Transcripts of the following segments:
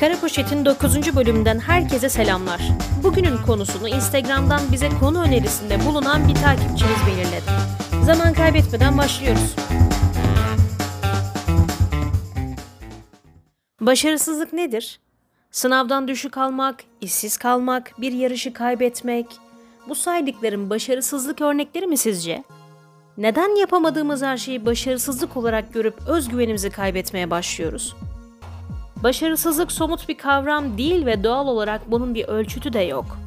Kara Poşet'in 9. bölümünden herkese selamlar. Bugünün konusunu Instagram'dan bize konu önerisinde bulunan bir takipçimiz belirledi. Zaman kaybetmeden başlıyoruz. Başarısızlık nedir? Sınavdan düşük almak, işsiz kalmak, bir yarışı kaybetmek. Bu saydıklarım başarısızlık örnekleri mi sizce? Neden yapamadığımız her şeyi başarısızlık olarak görüp özgüvenimizi kaybetmeye başlıyoruz? Başarısızlık somut bir kavram değil ve doğal olarak bunun bir ölçütü de yok.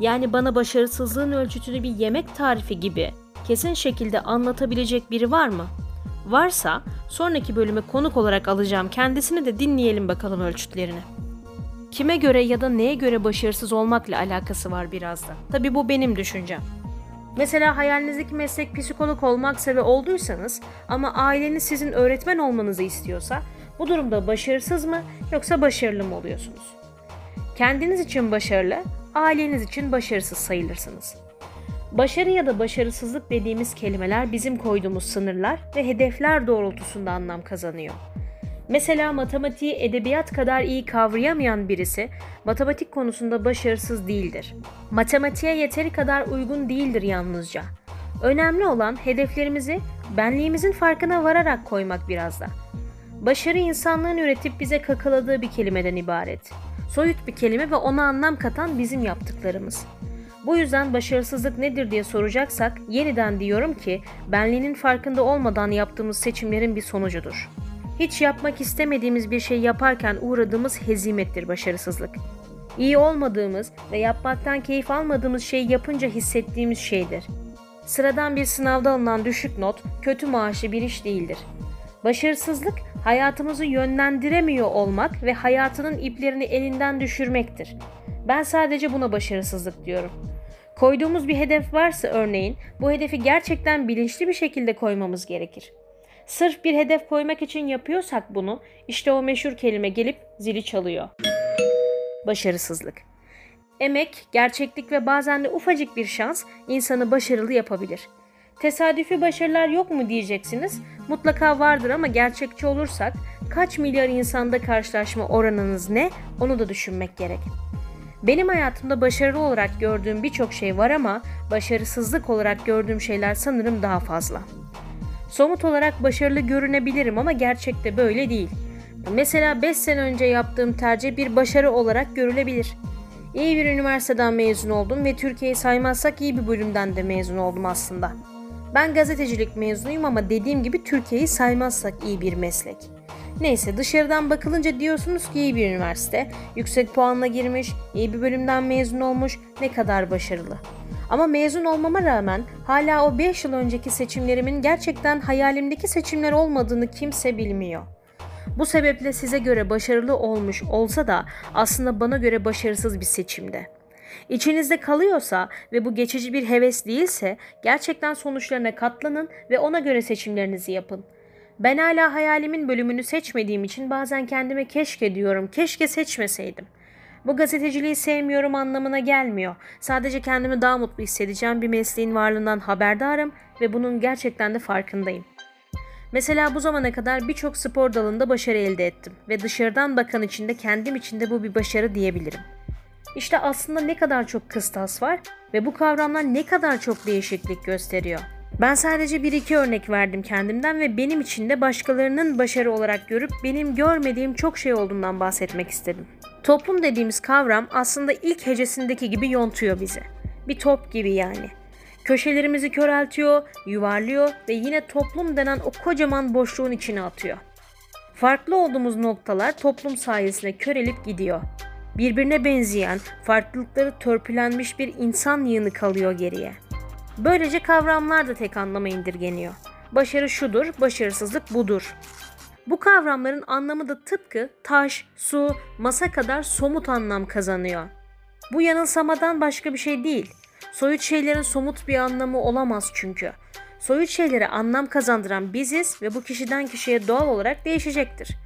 Yani bana başarısızlığın ölçütünü bir yemek tarifi gibi kesin şekilde anlatabilecek biri var mı? Varsa sonraki bölüme konuk olarak alacağım kendisini de dinleyelim bakalım ölçütlerini. Kime göre ya da neye göre başarısız olmakla alakası var biraz da. Tabi bu benim düşüncem. Mesela hayalinizdeki meslek psikolog olmaksa ve olduysanız ama aileniz sizin öğretmen olmanızı istiyorsa bu durumda başarısız mı yoksa başarılı mı oluyorsunuz? Kendiniz için başarılı, aileniz için başarısız sayılırsınız. Başarı ya da başarısızlık dediğimiz kelimeler bizim koyduğumuz sınırlar ve hedefler doğrultusunda anlam kazanıyor. Mesela matematiği edebiyat kadar iyi kavrayamayan birisi matematik konusunda başarısız değildir. Matematiğe yeteri kadar uygun değildir yalnızca. Önemli olan hedeflerimizi benliğimizin farkına vararak koymak biraz da. Başarı insanlığın üretip bize kakaladığı bir kelimeden ibaret. Soyut bir kelime ve ona anlam katan bizim yaptıklarımız. Bu yüzden başarısızlık nedir diye soracaksak yeniden diyorum ki benliğinin farkında olmadan yaptığımız seçimlerin bir sonucudur. Hiç yapmak istemediğimiz bir şey yaparken uğradığımız hezimettir başarısızlık. İyi olmadığımız ve yapmaktan keyif almadığımız şeyi yapınca hissettiğimiz şeydir. Sıradan bir sınavda alınan düşük not, kötü maaşlı bir iş değildir. Başarısızlık, hayatımızı yönlendiremiyor olmak ve hayatının iplerini elinden düşürmektir. Ben sadece buna başarısızlık diyorum. Koyduğumuz bir hedef varsa örneğin bu hedefi gerçekten bilinçli bir şekilde koymamız gerekir. Sırf bir hedef koymak için yapıyorsak bunu işte o meşhur kelime gelip zili çalıyor. Başarısızlık. Emek, gerçeklik ve bazen de ufacık bir şans insanı başarılı yapabilir. Tesadüfi başarılar yok mu diyeceksiniz. Mutlaka vardır ama gerçekçi olursak kaç milyar insanda karşılaşma oranınız ne onu da düşünmek gerek. Benim hayatımda başarılı olarak gördüğüm birçok şey var ama başarısızlık olarak gördüğüm şeyler sanırım daha fazla. Somut olarak başarılı görünebilirim ama gerçekte böyle değil. Mesela 5 sene önce yaptığım tercih bir başarı olarak görülebilir. İyi bir üniversiteden mezun oldum ve Türkiye'yi saymazsak iyi bir bölümden de mezun oldum aslında. Ben gazetecilik mezunuyum ama dediğim gibi Türkiye'yi saymazsak iyi bir meslek. Neyse dışarıdan bakılınca diyorsunuz ki iyi bir üniversite, yüksek puanla girmiş, iyi bir bölümden mezun olmuş, ne kadar başarılı. Ama mezun olmama rağmen hala o 5 yıl önceki seçimlerimin gerçekten hayalimdeki seçimler olmadığını kimse bilmiyor. Bu sebeple size göre başarılı olmuş olsa da aslında bana göre başarısız bir seçimde. İçinizde kalıyorsa ve bu geçici bir heves değilse gerçekten sonuçlarına katlanın ve ona göre seçimlerinizi yapın. Ben hala hayalimin bölümünü seçmediğim için bazen kendime keşke diyorum, keşke seçmeseydim. Bu gazeteciliği sevmiyorum anlamına gelmiyor. Sadece kendimi daha mutlu hissedeceğim bir mesleğin varlığından haberdarım ve bunun gerçekten de farkındayım. Mesela bu zamana kadar birçok spor dalında başarı elde ettim ve dışarıdan bakan için de kendim için de bu bir başarı diyebilirim. İşte aslında ne kadar çok kıstas var ve bu kavramlar ne kadar çok değişiklik gösteriyor. Ben sadece bir iki örnek verdim kendimden ve benim için de başkalarının başarı olarak görüp benim görmediğim çok şey olduğundan bahsetmek istedim. Toplum dediğimiz kavram aslında ilk hecesindeki gibi yontuyor bizi. Bir top gibi yani. Köşelerimizi köreltiyor, yuvarlıyor ve yine toplum denen o kocaman boşluğun içine atıyor. Farklı olduğumuz noktalar toplum sayesinde körelip gidiyor. Birbirine benzeyen, farklılıkları törpülenmiş bir insan yığını kalıyor geriye. Böylece kavramlar da tek anlama indirgeniyor. Başarı şudur, başarısızlık budur. Bu kavramların anlamı da tıpkı taş, su, masa kadar somut anlam kazanıyor. Bu yanılsamadan başka bir şey değil. Soyut şeylerin somut bir anlamı olamaz çünkü. Soyut şeylere anlam kazandıran biziz ve bu kişiden kişiye doğal olarak değişecektir.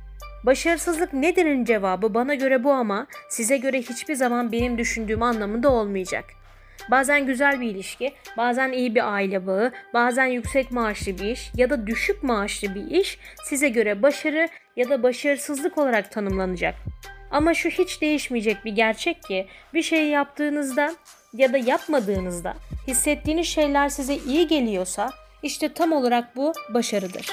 Başarısızlık nedir'in cevabı bana göre bu ama size göre hiçbir zaman benim düşündüğüm anlamında olmayacak. Bazen güzel bir ilişki, bazen iyi bir aile bağı, bazen yüksek maaşlı bir iş ya da düşük maaşlı bir iş size göre başarı ya da başarısızlık olarak tanımlanacak. Ama şu hiç değişmeyecek bir gerçek ki bir şey yaptığınızda ya da yapmadığınızda hissettiğiniz şeyler size iyi geliyorsa işte tam olarak bu başarıdır.